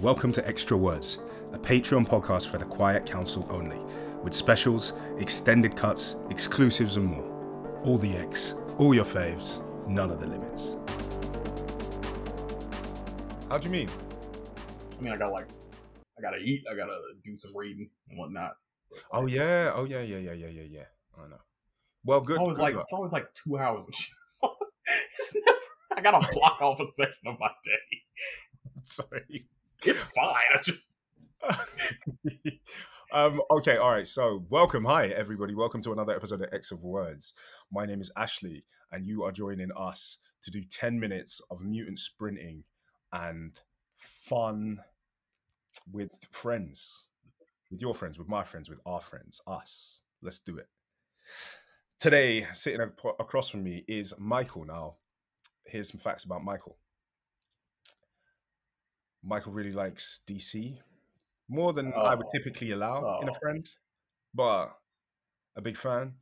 Welcome to Extra Words, a Patreon podcast for the Quiet Council only, with specials, extended cuts, exclusives, and more. All the X, all your faves, none of the limits. How do you mean? I mean, I got like, I gotta eat, I gotta do some reading and whatnot. Oh yeah, oh yeah, yeah, yeah, yeah, yeah, yeah. I know. Well, good. It's always good like luck. it's always like two hours of shit. So it's never. I gotta block off a section of my day. Sorry. It's fine. I just um, okay, all right. So, welcome, hi everybody. Welcome to another episode of X of Words. My name is Ashley, and you are joining us to do ten minutes of mutant sprinting and fun with friends, with your friends, with my friends, with our friends, us. Let's do it. Today, sitting across from me is Michael. Now, here's some facts about Michael. Michael really likes DC more than I would Oh. typically allow in a Oh. friend, but a big fan.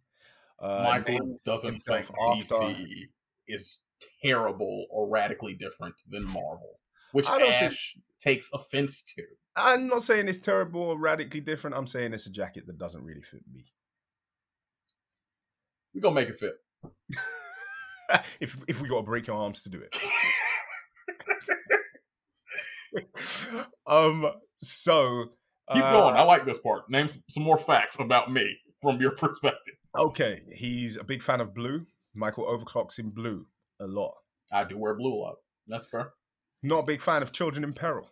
Uh, Michael doesn't think after- DC is terrible or radically different than Marvel, which I don't think- Ash takes offense to. I'm not saying it's terrible or radically different. I'm saying it's a jacket that doesn't really fit me. We're gonna make it fit. if if we got to break your arms to do it. um. So Keep uh, going. I like this part. Name some, some more facts about me from your perspective. Okay, he's a big fan of blue. Michael overclocks in blue a lot. I do wear blue a lot. That's fair. Not a big fan of children in peril.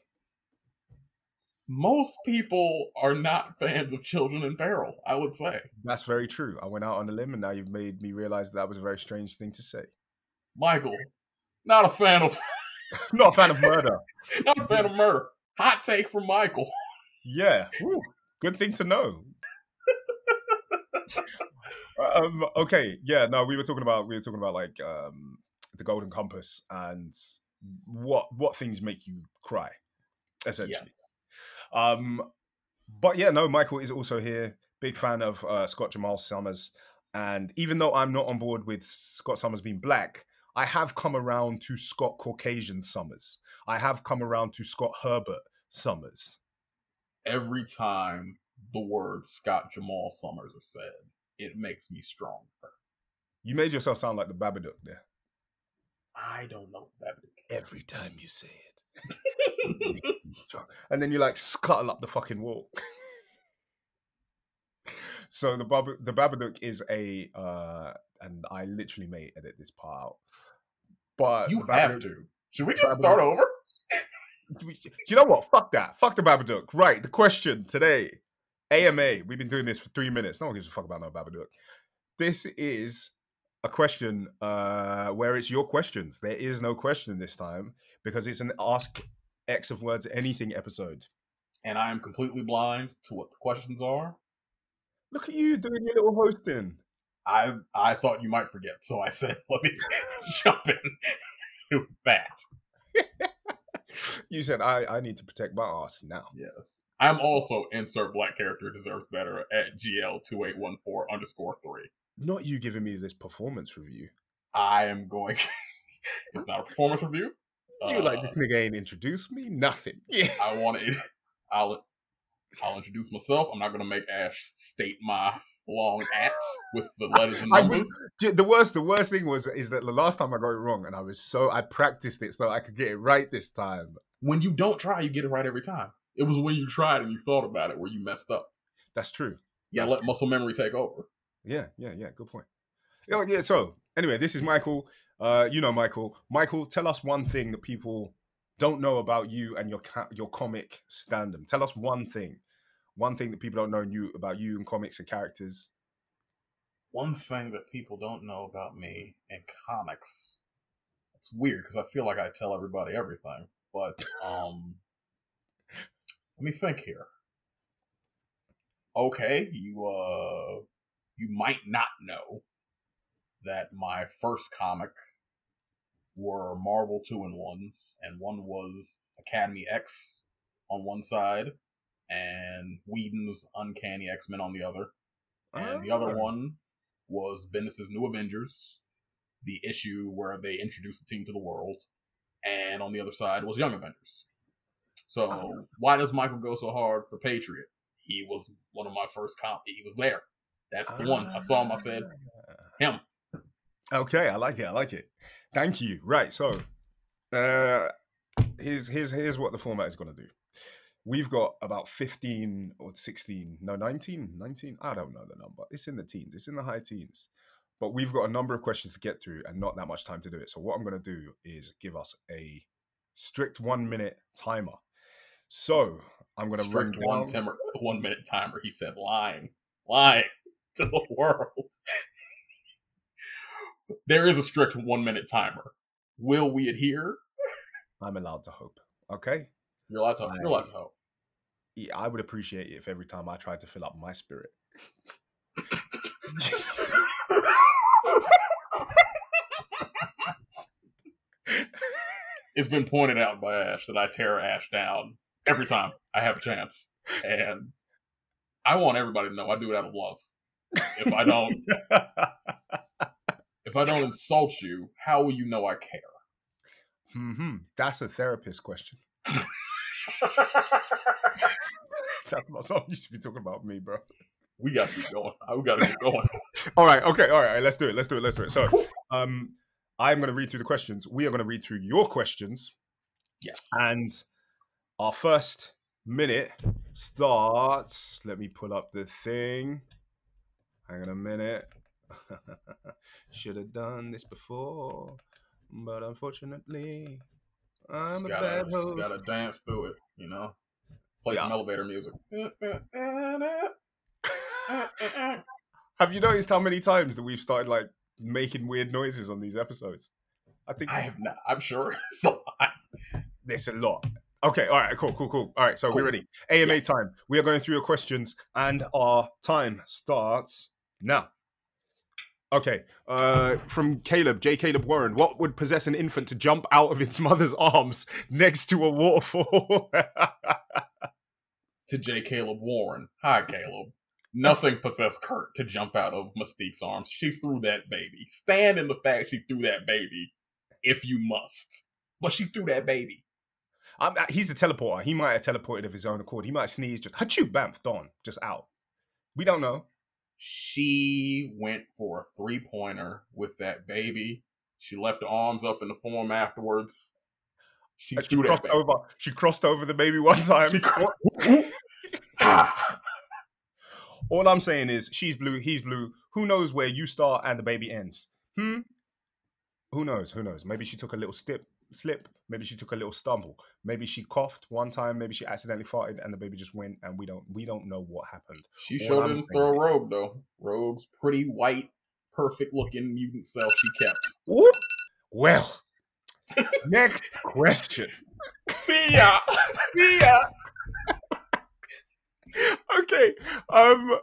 Most people are not fans of children in peril. I would say. That's very true. I went out on a limb, and now you've made me realize that was a very strange thing to say. Michael, not a fan of Not a fan of murder. not a fan of murder. Hot take from Michael. Yeah. Good thing to know. um, okay. Yeah. No, we were talking about we were talking about like um, the Golden Compass and what what things make you cry, essentially. Yes. Um, but yeah, no, Michael is also here. Big fan of uh, Scott Jamal Summers, and even though I'm not on board with Scott Summers being black, I have come around to Scott Caucasian Summers. I have come around to Scott Herbert Summers. Every time the word Scott Jamal Summers are said, it makes me stronger. You made yourself sound like the Babadook there. I don't know that. Every time you say it. and then you like scuttle up the fucking wall. so the Bab- the Babadook is a uh and I literally may edit this part out. But you have Babadook- to. Should we just Babadook- start over? Do we- you know what? Fuck that. Fuck the Babadook. Right. The question today. AMA. We've been doing this for three minutes. No one gives a fuck about no Babadook. This is a question uh, where it's your questions. There is no question this time because it's an Ask X of Words Anything episode. And I am completely blind to what the questions are. Look at you doing your little hosting. I I thought you might forget, so I said, let me jump in with that. You said I, I need to protect my ass now. Yes. I'm also insert black character deserves better at GL2814 underscore three. Not you giving me this performance review. I am going. it's not a performance review. You Uh, like this nigga ain't introduced me? Nothing. Yeah. I want to. I'll. I'll introduce myself. I'm not going to make Ash state my long acts with the letters and numbers. was the worst. The worst thing was is that the last time I got it wrong, and I was so I practiced it so I could get it right this time. when you don't try, you get it right every time. It was when you tried and you thought about it where you messed up. That's true. Yeah, That's let muscle memory take over. Yeah, yeah, yeah. Good point. Yeah, yeah. So anyway, this is Michael. Uh, you know Michael. Michael, tell us one thing that people don't know about you and your ca- your comic standum. Tell us one thing, one thing that people don't know you about you and comics and characters. One thing that people don't know about me in comics. It's weird because I feel like I tell everybody everything, but um, let me think here. Okay, you uh, you might not know that my first comic were Marvel two and ones, and one was Academy X on one side, and Whedon's Uncanny X Men on the other, and the other Ah. one was Bendis' New Avengers, the issue where they introduced the team to the world, and on the other side was Young Avengers. So why does Michael go so hard for Patriot? He was one of my first comp. He was there. That's the one. I saw him. I said, him. Okay, I like it. I like it. Thank you. Right. So, uh, here's here's here's what the format is going to do. We've got about 15 or 16, no, 19, 19. I don't know the number. It's in the teens. It's in the high teens. But we've got a number of questions to get through and not that much time to do it. So what I'm going to do is give us a strict one minute timer. So I'm going to run Strict one timer, one minute timer. He said, lying, lying to the world. there is a strict one minute timer. Will we adhere? I'm allowed to hope. Okay. You're allowed to. hope. You're allowed to hope. I would appreciate it if every time I tried to fill up my spirit. it's been pointed out by Ash that I tear Ash down every time I have a chance, and I want everybody to know I do it out of love. If I don't, if I don't insult you, how will you know I care? hmm That's a therapist question. That's not something you should be talking about me, bro. we got to keep going. We got to keep going. All right, okay, all right. Let's do it. Let's do it. Let's do it. So, um, I'm going to read through the questions. We are going to read through your questions, Yes. and our first minute starts. Let me pull up the thing. Hang on a minute. Should have done this before, but unfortunately, I'm a gotta, bad host. gotta dance through it, you know. Play Yeah. some elevator music. Have you noticed how many times that we've started like making weird noises on these episodes? I think I have not. I'm sure. it's a lot. there's a lot. Okay, all right, cool, cool, cool. All right, so Cool. we're ready. AMA Yes. time. We are going through your questions, and our time starts now. Okay, uh, from Caleb, J. Caleb Warren. What would possess an infant to jump out of its mother's arms next to a waterfall? To J. Caleb Warren. Hi, Caleb. Nothing possessed Kurt to jump out of Mystique's arms. She threw that baby. Stand in the fact she threw that baby, if you must. But she threw that baby. I'm, he's a teleporter. He might have teleported of his own accord. He might sneeze, just achoo, bamf, done, just out. We don't know. She went for a three pointer with that baby. She left her arms up in the form afterwards. She, She crossed over. She crossed over the baby one time. All I'm saying is she's blue, he's blue. Who knows where you start and the baby ends? Hmm. Who knows? Who knows? Maybe she took a little stip, slip. Maybe she took a little stumble. Maybe she coughed one time. Maybe she accidentally farted and the baby just went. And we don't we don't know what happened. She All sure didn't throw is- Rogue though. Rogue's pretty white, perfect looking mutant self she kept. Whoop. Well, next question. See ya! See ya! okay. Um.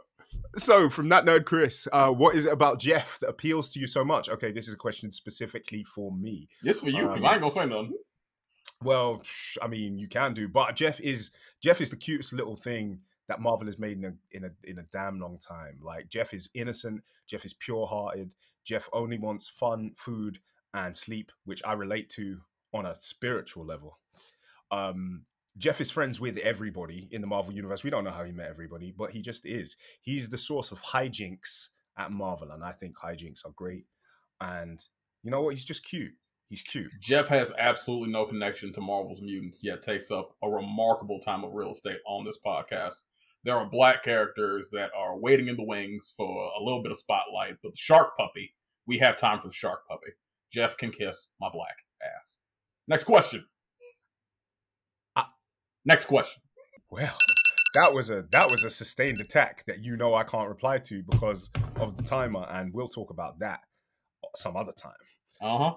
So from that nerd, Chris, uh, what is it about Jeff that appeals to you so much? Okay, this is a question specifically for me. This for you, because Um, I ain't gonna say nothing. Well, I mean, you can do, but Jeff is Jeff is the cutest little thing that Marvel has made in a in a in a damn long time. Like Jeff is innocent, Jeff is pure hearted, Jeff only wants fun, food, and sleep, which I relate to on a spiritual level. Um, Jeff is friends with everybody in the Marvel universe. We don't know how he met everybody, but he just is. He's the source of hijinks at Marvel, and I think hijinks are great. And you know what? He's just cute. He's cute. Jeff has absolutely no connection to Marvel's mutants, yet takes up a remarkable time of real estate on this podcast. There are black characters that are waiting in the wings for a little bit of spotlight, but the shark puppy, we have time for the shark puppy. Jeff can kiss my black ass. Next question. Ah. Next question. Well, that was a that was a sustained attack that you know I can't reply to because of the timer, and we'll talk about that some other time. Uh huh.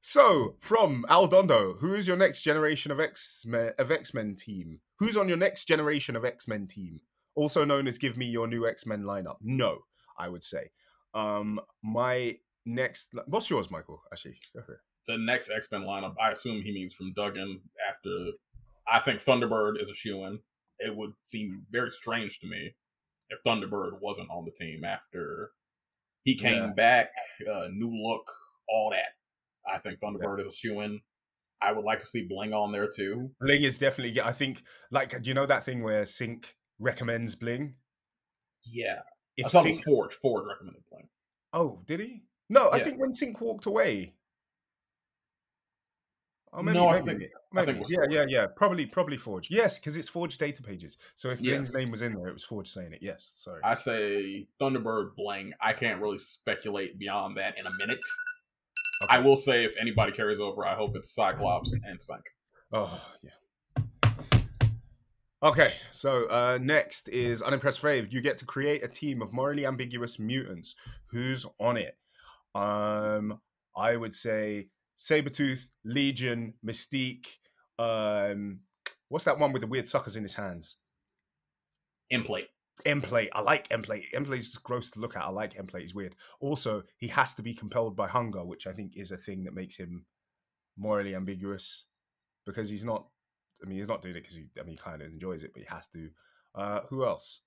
So, from Aldondo, who is your next generation of X of X Men team? Who's on your next generation of X Men team? Also known as give me your new X Men lineup. No, I would say. Um, my next, what's yours, Michael? Actually. The next X Men lineup, I assume he means from Duggan after. I think Thunderbird is a shoe in. It would seem very strange to me if Thunderbird wasn't on the team after he came Yeah. back, uh, new look, all that. I think Thunderbird is a shoe in. I would like to see Bling on there too. Bling is definitely. I think like do you know that thing where Synch recommends Bling? Yeah, If Synch, Forge. Forge recommended Bling. oh, did he? No, I Yeah. think when Synch walked away. Oh, maybe, No, I maybe, think- maybe. I think yeah, yeah, yeah. Probably, probably Forge. Yes, because it's Forge data pages. So if Bling's Yes. name was in there, it was Forge saying it. Yes, sorry. I say Thunderbird Bling. I can't really speculate beyond that in a minute. I will say if anybody carries over, I hope it's Cyclops and Synch. Oh, yeah. Okay, so uh, next is Unimpressed Fave. You get to create a team of morally ambiguous mutants. Who's on it? Um, I would say Sabretooth, Legion, Mystique. Um, what's that one with the weird suckers in his hands? Implate. Emplate. I like Emplate. Emplate's just gross to look at. I like Emplate. He's weird. Also, he has to be compelled by hunger, which I think is a thing that makes him morally ambiguous because he's not. I mean, he's not doing it because he. I mean, he kind of enjoys it, but he has to. Uh, who else?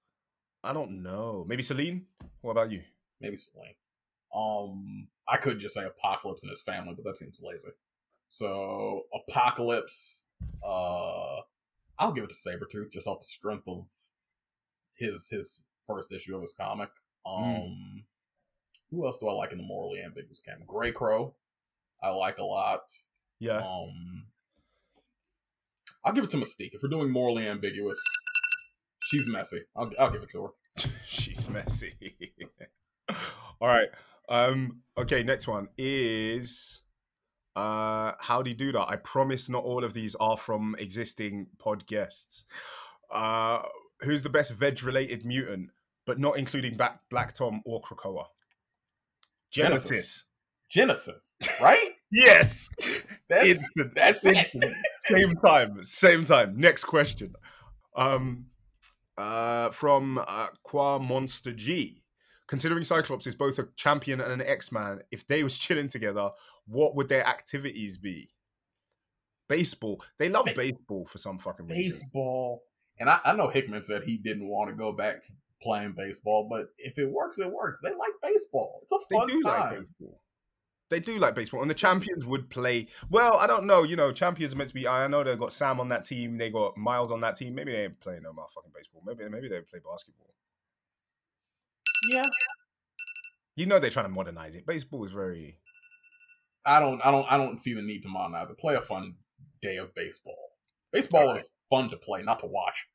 I don't know. Maybe Selene. What about you? Maybe Selene. Um, I could just say Apocalypse and his family, but that seems lazy. So Apocalypse, uh, I'll give it to Sabretooth just off the strength of his his first issue of his comic. Um, who else do I like in the morally ambiguous camp? Grey Crow, I like a lot. Yeah. Um, I'll give it to Mystique. If we're doing morally ambiguous, she's messy. I'll I'll give it to her. She's messy. All right. Um, okay, next one is uh Howdy Do you do That. I promise not all of these are from existing pod guests. Uh who's the best veg related mutant, but not including Black Black Tom or Krakoa? Genesis. Genesis. Genesis, right? Yes. That's, Instant. that's it. Same time. Same time. Next question. Um uh from uh Qua Monster G. Considering Cyclops is both a champion and an X-Man, if they was chilling together, what would their activities be? Baseball. They love Ba- baseball for some fucking reason. baseball. And I, I know Hickman said he didn't want to go back to playing baseball, but if it works, it works. They like baseball. It's a fun They do like time. baseball. They do like baseball, and the champions would play. Well, I don't know. You know, champions are meant to be. I know they got Sam on that team. They got Miles on that team. Maybe they ain't playing no motherfucking baseball. Maybe maybe they play basketball. Yeah, You know they're trying to modernize it. Baseball is very. I don't, I don't, I don't see the need to modernize it. Play a fun day of baseball. Baseball Alright. is fun to play, not to watch.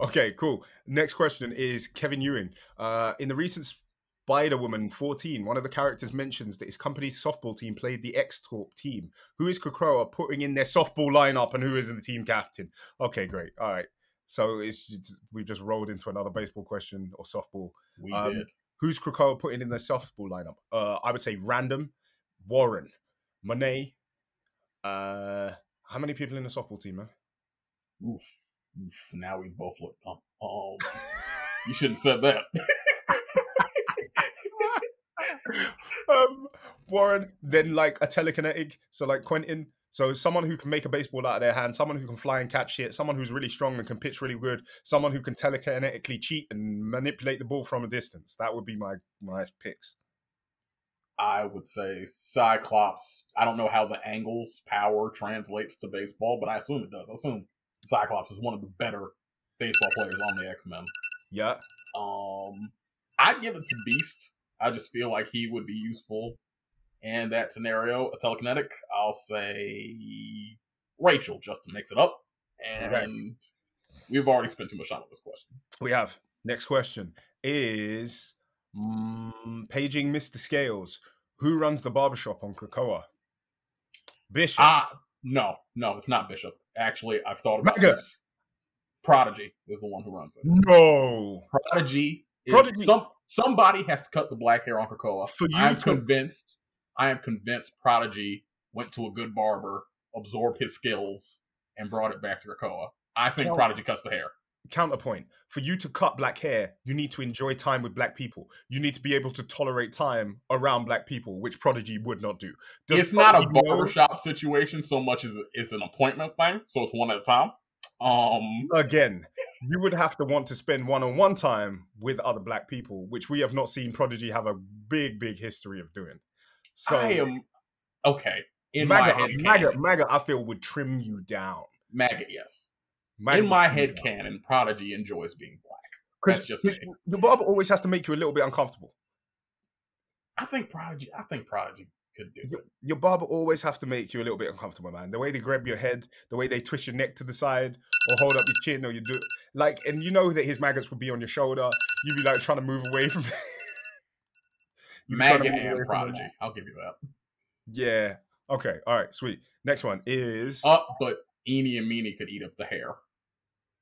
Okay, cool. Next question is Kevin Ewing. Uh, in the recent Spider Woman 14, one of the characters mentions that his company's softball team played the X Corp team. Who is Krakoa putting in their softball lineup and who is the team captain? Okay, great. All right. So it's just, we just rolled into another baseball question or softball. We Um, did. Who's Krakoa putting in the softball lineup? Uh, I would say random, Warren, Monet. Uh, how many people in the softball team, man? Oof, oof. Now we both look dumb. Um, you shouldn't have said that. um, Warren, then like a telekinetic, so like Quentin, so someone who can make a baseball out of their hand, someone who can fly and catch shit, someone who's really strong and can pitch really good, someone who can telekinetically cheat and manipulate the ball from a distance. That would be my my picks. I would say Cyclops. I don't know how the angles power translates to baseball, but I assume it does. I assume Cyclops is one of the better baseball players on the X Men. Yeah, Um, I'd give it to Beast. I just feel like he would be useful in that scenario. A telekinetic, I'll say Rachel just to mix it up. And Okay. we've already spent too much time on this question. we have. Next question is mm, paging Mr. Scales. Who runs the barbershop on Krakoa? Bishop. Ah, no, no, it's not Bishop. Actually, I've thought about Mega. this. Prodigy is the one who runs it. no. Prodigy. Is Prodigy- Some somebody has to cut the black hair on Krakoa. For you I'm to- convinced. I am convinced Prodigy went to a good barber, absorbed his skills, and brought it back to Krakoa. I think Prodigy cuts the hair. counterpoint for you to cut black hair you need to enjoy time with black people you need to be able to tolerate time around black people which prodigy would not do Does it's not a Prodigy know- barbershop situation so much as it's an appointment thing, so it's one at a time. Um, again you would have to want to spend one-on-one time with other black people which we have not seen prodigy have a big big history of doing so I am okay. In Maggott, my head Maggott, canon, Maggott, I feel would trim you down. Maggott, yes. Maggott In my head down. canon, Prodigy enjoys being black. That's just me. the barber always has to make you a little bit uncomfortable. I think Prodigy. I think Prodigy could do Your, it. your barber always have to make you a little bit uncomfortable, man. The way they grab your head, the way they twist your neck to the side, or hold up your chin, or you do like, and you know that his maggots would be on your shoulder. You'd be like trying to move away from. You'd be trying to Maggott move away and from Prodigy. I'll give you that. Yeah. Okay. All right. Sweet. Next one is. Uh, but Eenie and Meanie could eat up the hair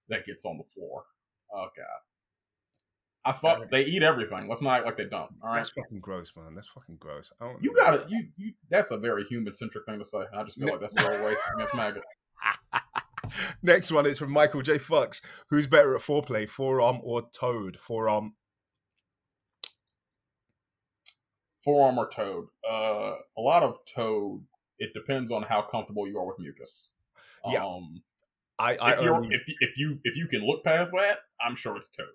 that gets on the floor. Oh god. I thought they eat everything. Let's not act like they don't. All right. That's fucking gross, man. That's fucking gross. I don't You got it. You, you. That's a very human centric thing to say. I just feel like that's very racist against Maggott. Next one is from Michael J. Fox. Who's better at foreplay, forearm or toad? Forearm. Forearm or toad. Uh, a lot of toad. It depends on how comfortable you are with mucus. Yeah. Um, I. I if, you're, only, if you- if you if you can look past that, I'm sure it's toad.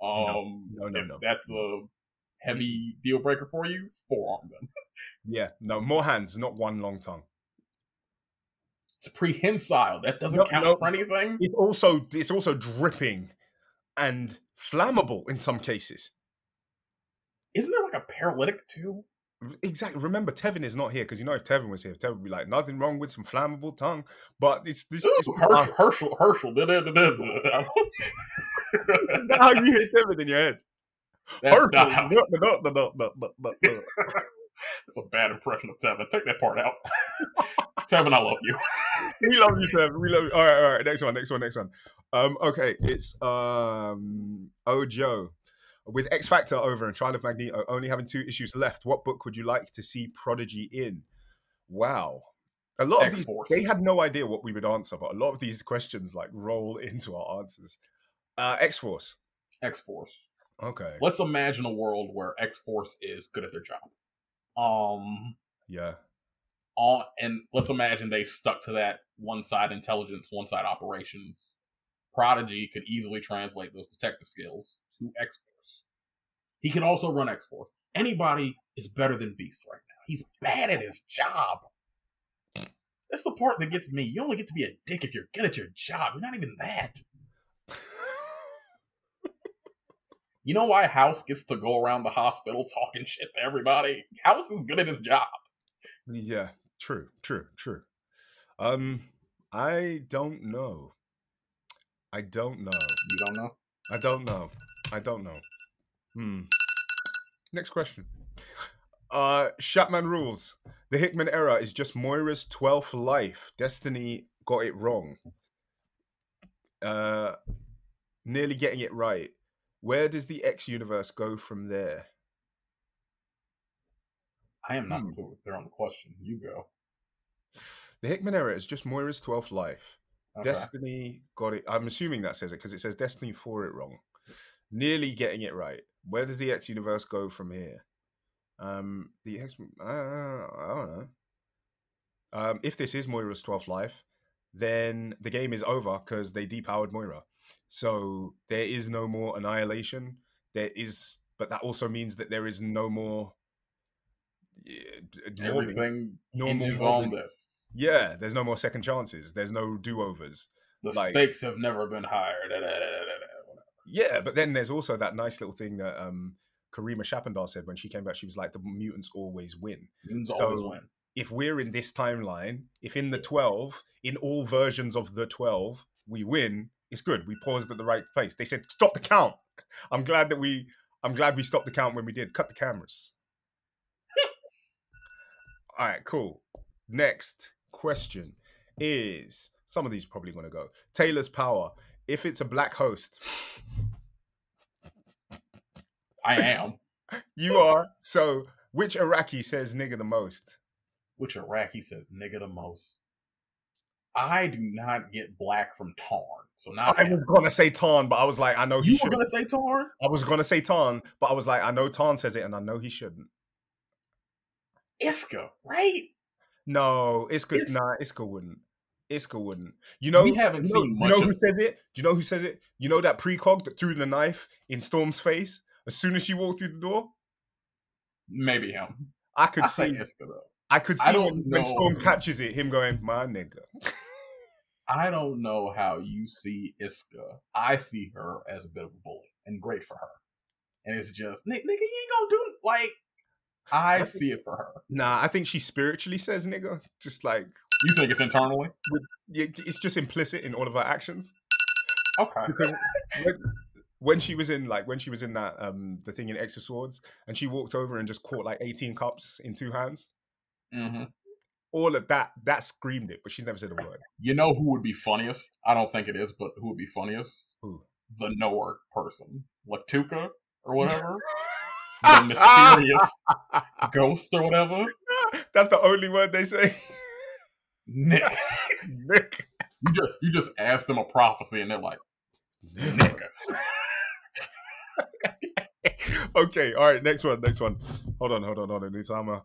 No. Um, No, no, if no. that's a heavy deal breaker for you, forearm then. yeah. No more hands, not one long tongue. It's prehensile. That doesn't No, count no. for anything. It's also it's also dripping and flammable in some cases. Isn't there like a paralytic too? Exactly. Remember, Tevin is not here because you know if Tevin was here, Tevin would be like, nothing wrong with some flammable tongue. But it's this. Ooh, it's Herschel, Herschel, Herschel. da. how you hit Tevin in your head. That's Herschel, not how- no, no, no, no, no, no, no, no. That's a bad impression of Tevin. Take that part out. Tevin, I love you. we love you, Tevin. We love you. All right, all right. Next one, next one, next one. Um, okay, it's um Ojo. With X Factor over and Trial of Magneto only having two issues left, what book would you like to see Prodigy in? Wow. A lot of these, X-Force. they had no idea what we would answer, but a lot of these questions like roll into our answers. Uh, X Force. X Force. Okay. Let's imagine a world where X Force is good at their job. Um, Yeah. on and let's imagine they stuck to that one side intelligence, one side operations. Prodigy could easily translate those detective skills to X. He could also run X Force. Anybody is better than Beast right now. He's bad at his job. That's the part that gets me. You only get to be a dick if you're good at your job. You're not even that. You know why House gets to go around the hospital talking shit to everybody? House is good at his job. Yeah. True. True. True. Um, I don't know. I don't know. You don't know? I don't know. I don't know. Hmm. Next question. Uh Shatman rules. The Hickman era is just Moira's 12th life. Destiny got it wrong. Uh nearly getting it right. Where does the X universe go from there? I am not Hmm. clear on the question. You go. The Hickman era is just Moira's 12th life. Okay. Destiny got it. I'm assuming that says it because it says Destiny for it wrong. Nearly getting it right. Where does the X universe go from here? Um, the X. Uh, I don't know. Um, if this is Moira's 12th life, then the game is over because they depowered Moira. So there is no more annihilation. There is, but that also means that there is no more. Everything normal this. Yeah, there's no more second chances. There's no do overs. The Like- stakes have never been higher. Da, da, da. Yeah, but then there's also that nice little thing that um Karima Shapandar said when she came back. She was like, "The mutants always win." Mutants So- always win. If we're in this timeline, if in the twelve, in all versions of the twelve, we win, it's good. We paused at the right place. They said, "Stop the count." I'm glad that we. I'm glad we stopped the count when we did. Cut the cameras. all right, cool. Next question is some of these are probably going to go. Taylor's power. If it's a black host, I am. You are. So, which Arakkii says nigga the most? Which Arakkii says nigga the most? I do not get black from Tarn. So now I was gonna say Tarn, but I was like, I know he you were gonna say Tarn? I was gonna say Tarn, but I was like, I know Tarn says it, and I know he shouldn't. Isca, right? No, Isca, It's- nah, Isca wouldn't. Isca wouldn't. You know, we haven't you know, seen you much know of who says it? Do you know who says it? You know that precog that threw the knife in Storm's face as soon as she walked through the door. maybe him. I could I see. Isca though. I could I see don't when, know. Storm catches it, him going, "My nigga." I don't know how you see Isca. I see her as a bit of a bully, and great for her. And it's just, nigga, you ain't gonna do like. I see it for her. Nah, I think she spiritually says "nigga," just like You think it's internally? it's just implicit in all of her actions. Okay. because when, when she was in like when she was in that um the thing in X of Swords and she walked over and just caught like 18 cups in two hands hmm all of that that screamed it but she's never said a word You know who would be funniest? I don't think it is, but who would be funniest? Who? The knower person, Lactuca or whatever, the mysterious ghost or whatever. that's the only word they say Nick, Nick. You just you just ask them a prophecy, and they're like, nigga. okay all right next one next one. Hold on hold on hold on new timer.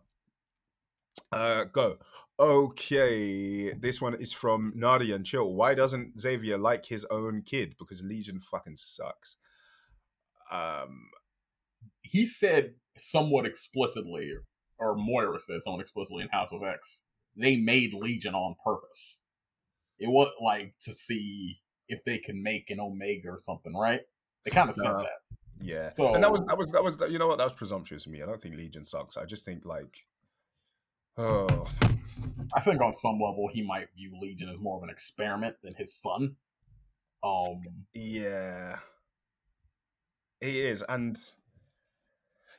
Uh go. Okay this one is from nadia and chill. Why doesn't xavier like his own kid? Because legion fucking sucks. Um he said somewhat explicitly, or Moira said somewhat explicitly in House of X, they made Legion on purpose. It wasn't like to see if they can make an Omega or something, right? They kind of said No. that. Yeah, So- and that was that was that was you know what that was presumptuous of me. I don't think Legion sucks. I just think like, oh, I think on some level he might view Legion as more of an experiment than his son. Um, yeah, he is, and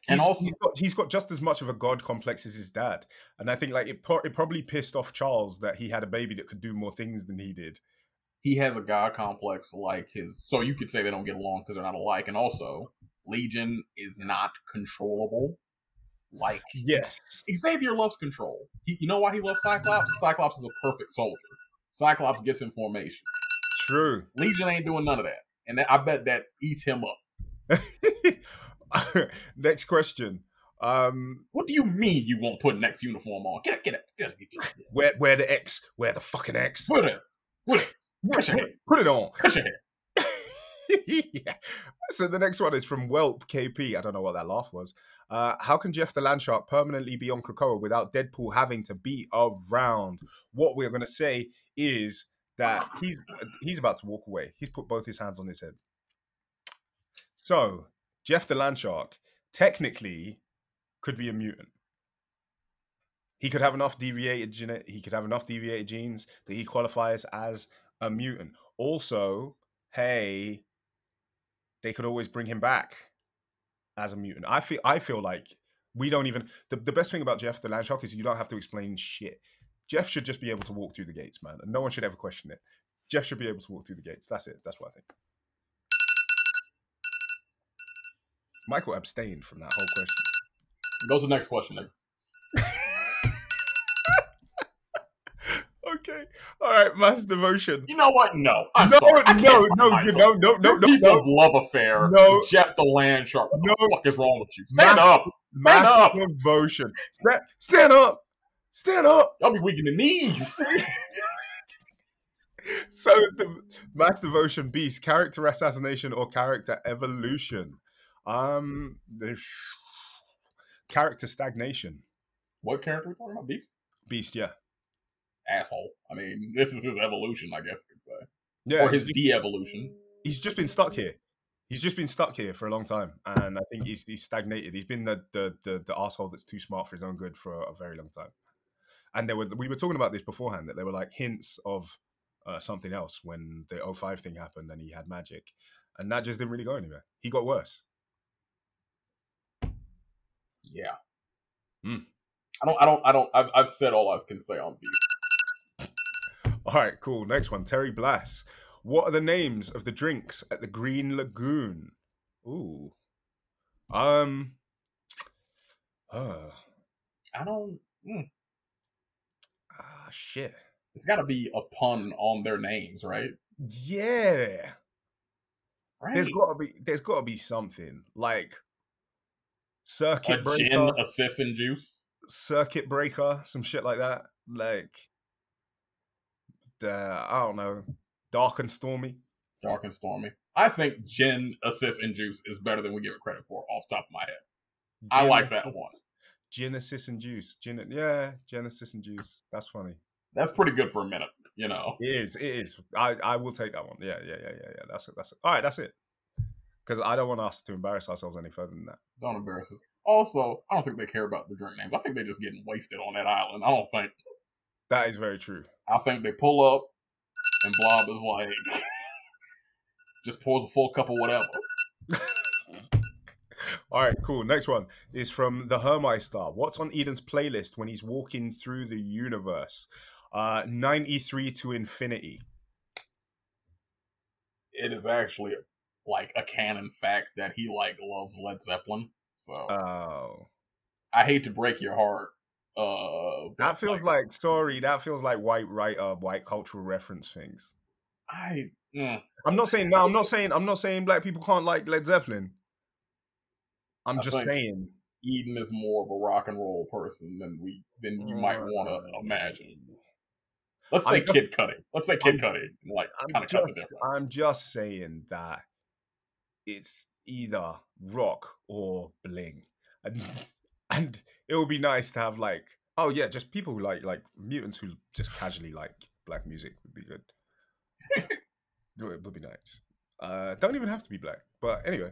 And he's- also- he's got, he's got just as much of a god complex as his dad, and I think like it, pro- it probably pissed off Charles that he had a baby that could do more things than he did. he has a god complex like his. So you could say they don't get along because they're not alike. And also, Legion is not controllable. Like Yes, Xavier loves control. He, you know why he loves Cyclops? Cyclops is a perfect soldier. Cyclops gets information. true. Legion ain't doing none of that, and I bet that eats him up. Next question. Um, What do you mean you won't put next uniform on? Get it, get it, get it, get it. where where the X? Where the fucking X? Put it, put it, push it, Put it on. push it. yeah. So the next one is from Whelp KP. I don't know what that laugh was. Uh, how can Jeff the Landshark permanently be on Krakoa without Deadpool having to be around? What we're going to say is that he's he's about to walk away. He's put both his hands on his head. So Jeff the Landshark technically could be a mutant. He could have enough deviated gene- he could have enough deviated genes that he qualifies as a mutant. Also, hey, they could always bring him back as a mutant. I feel I feel like we don't even the, the best thing about Jeff the Landshark is you don't have to explain shit. Jeff should just be able to walk through the gates, man, and no one should ever question it. Jeff should be able to walk through the gates. That's it. That's what I think. Michael abstained from that whole question. Goes to the next question. Okay. All right, mass devotion. You know what? No, I'm no, sorry. Can't no, no, no, no, no, no, people's no. love affair. No. Jeff the Land Shark. What No. the fuck is wrong with you? Stand Mass- up. Mass up. devotion. Stand, stand up. Stand up. Y'all be weak in the knees. so the mass devotion beast character assassination or character evolution um the sh- character stagnation what character are we talking about? Beast? beast yeah Asshole. I mean, this is his evolution, I guess you could say. yeah or his de-evolution. he's just been stuck here he's just been stuck here for a long time and i think he's, he's stagnated he's been the, the the the asshole that's too smart for his own good for a, very long time and there were we were talking about this beforehand that there were like hints of uh, something else when the 05 thing happened and he had magic and that just didn't really go anywhere he got worse Yeah. Hmm. I don't. I don't. I don't. I've, I've said all I can say on Beast. All right, cool. Next one, Terry Blass. What are the names of the drinks at the Green Lagoon? Ooh. Um. Uh. I don't. mm. Ah, shit. It's got to be a pun on their names, right? Yeah. Right. There's got to be. There's got to be something like circuit a breaker, gin, assist, and juice. circuit breaker, some shit like that. Like the I don't know, dark and stormy. Dark and stormy. I think gin, assist, and juice is better than we give it credit for. Off the top of my head, I like that one. Genesis and Juice. Gen- yeah, Genesis and Juice. That's funny. That's pretty good for a minute, you know. It is. It is. I, I will take that one. Yeah, yeah, yeah, yeah, yeah. That's it. That's it. All right, that's it. Because I don't want us to embarrass ourselves any further than that. Don't embarrass us. Also, I don't think they care about the drink names. I think they're just getting wasted on that island. I don't think. That is very true. I think they pull up, and Blob is like, just pours a full cup of whatever. All right, cool. Next one is from the Hermeister. What's on Eden's playlist when he's walking through the universe? Uh, 93 to infinity. It is actually like a canon fact that he like loves Led Zeppelin. So Oh. I hate to break your heart. Uh, That feels like, sorry, that feels like white right uh white cultural reference things. I. mm, I'm not saying no, I'm not saying I'm not saying black people can't like Led Zeppelin. I'm I just saying Eden is more of a rock and roll person than we than you might want to imagine. Let's say I'm Kid Cudi. Let's say Kid Cudi. Like I'm kind of cut the just. I'm just saying that it's either rock or bling, and and it would be nice to have like oh yeah, just people who like like mutants who just casually like black music would be good. it would be nice. Uh, don't even have to be black, but anyway.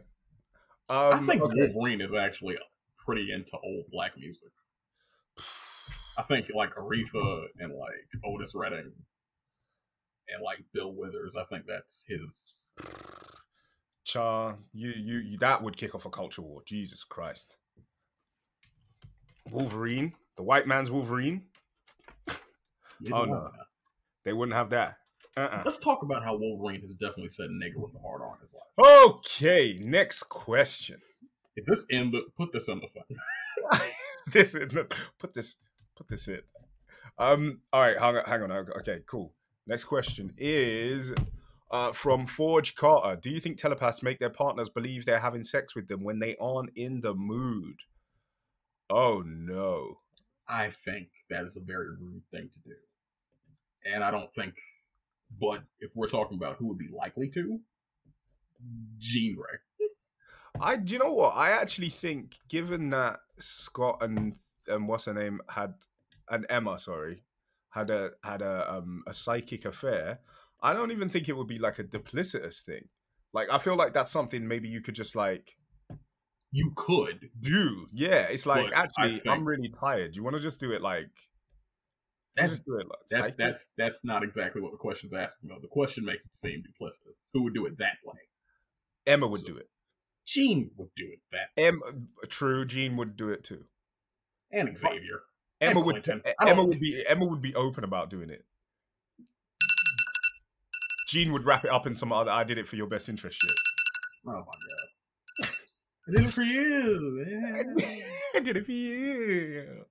Um, I think okay. Wolverine is actually pretty into old black music. I think like Aretha and like Otis Redding and like Bill Withers. I think that's his. Char, you, you you that would kick off a culture war. Jesus Christ. Wolverine, the white man's Wolverine. his Oh, one. no. They wouldn't have that. Uh-uh. Let's talk about how Wolverine has definitely said nigger with a hard R in his life. Okay, next question. If this in the put this in the thing. this in, put this put this in. Um. All right. Hang on. Hang on. Okay. Cool. Next question is uh, from Forge Carter. Do you think telepaths make their partners believe they're having sex with them when they aren't in the mood? Oh no. I think that is a very rude thing to do. And I don't think, but if we're talking about who would be likely to, Jean Grey. I do you know what? I actually think given that Scott and and what's her name had and Emma, sorry, had a had a um a psychic affair, I don't even think it would be like a duplicitous thing. Like I feel like that's something maybe you could just like You could. do. Yeah, it's like But actually I'm really tired. You want to just do it like That's just do it like that's that's that's not exactly what the question's asking though. The question makes it seem duplicitous. Who would do it that way? Emma would so- do it. Jean would do it that Em, uh, true, Jean would do it too. and Xavier. Emma And would Emma would be Emma would be open about doing it. Jean would wrap it up in some other I did it for your best interest shit. Oh my god. I did it for you. man. I did it for you.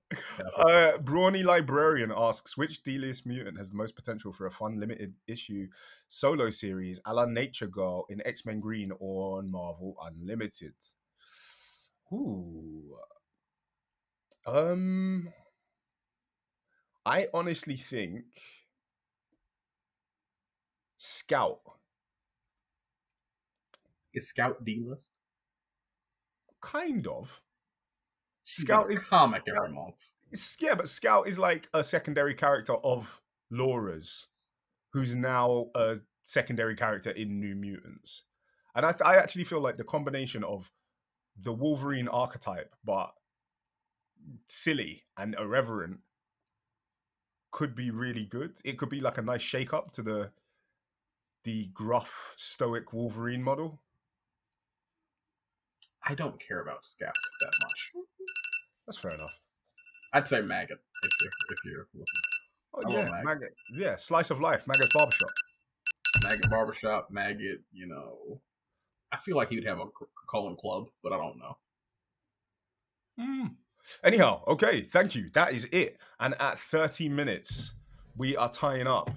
Uh, Brawny Librarian asks which D-list mutant has the most potential for a fun limited issue solo series a la Nature Girl in X-Men Green or on Marvel Unlimited? Ooh. Um I honestly think Scout. Is Scout D list? Kind of. She's Scout is- comic every month. Yeah, but Scout is like a secondary character of Laura's, who's now a secondary character in New Mutants. And I, th- I actually feel like the combination of the Wolverine archetype, but silly and irreverent, could be really good. It could be like a nice shake up to the the gruff, stoic Wolverine model. I don't care about Scout that much. That's fair enough. I'd say Maggott if, if, if you're looking. Oh I yeah, love Mag. Maggott. Yeah, slice of life, Maggott's barbershop. Maggott Barbershop, Maggott, you know. I feel like he would have a Cullen Club, but I don't know. Mm. Anyhow, okay, thank you. That is it. And at 30 minutes, we are tying up.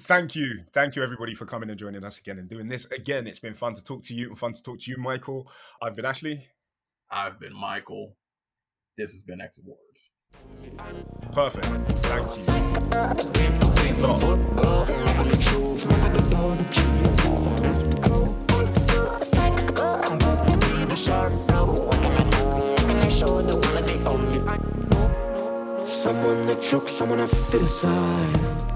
Thank you. Thank you, everybody, for coming and joining us again and doing this again. It's been fun to talk to you and fun to talk to you, Michael. I've been Ashley. I've been Michael. This has been X Awards. Perfect. Thank you. Sharp, bro. What can I do? Can I show the one that they someone to fit inside.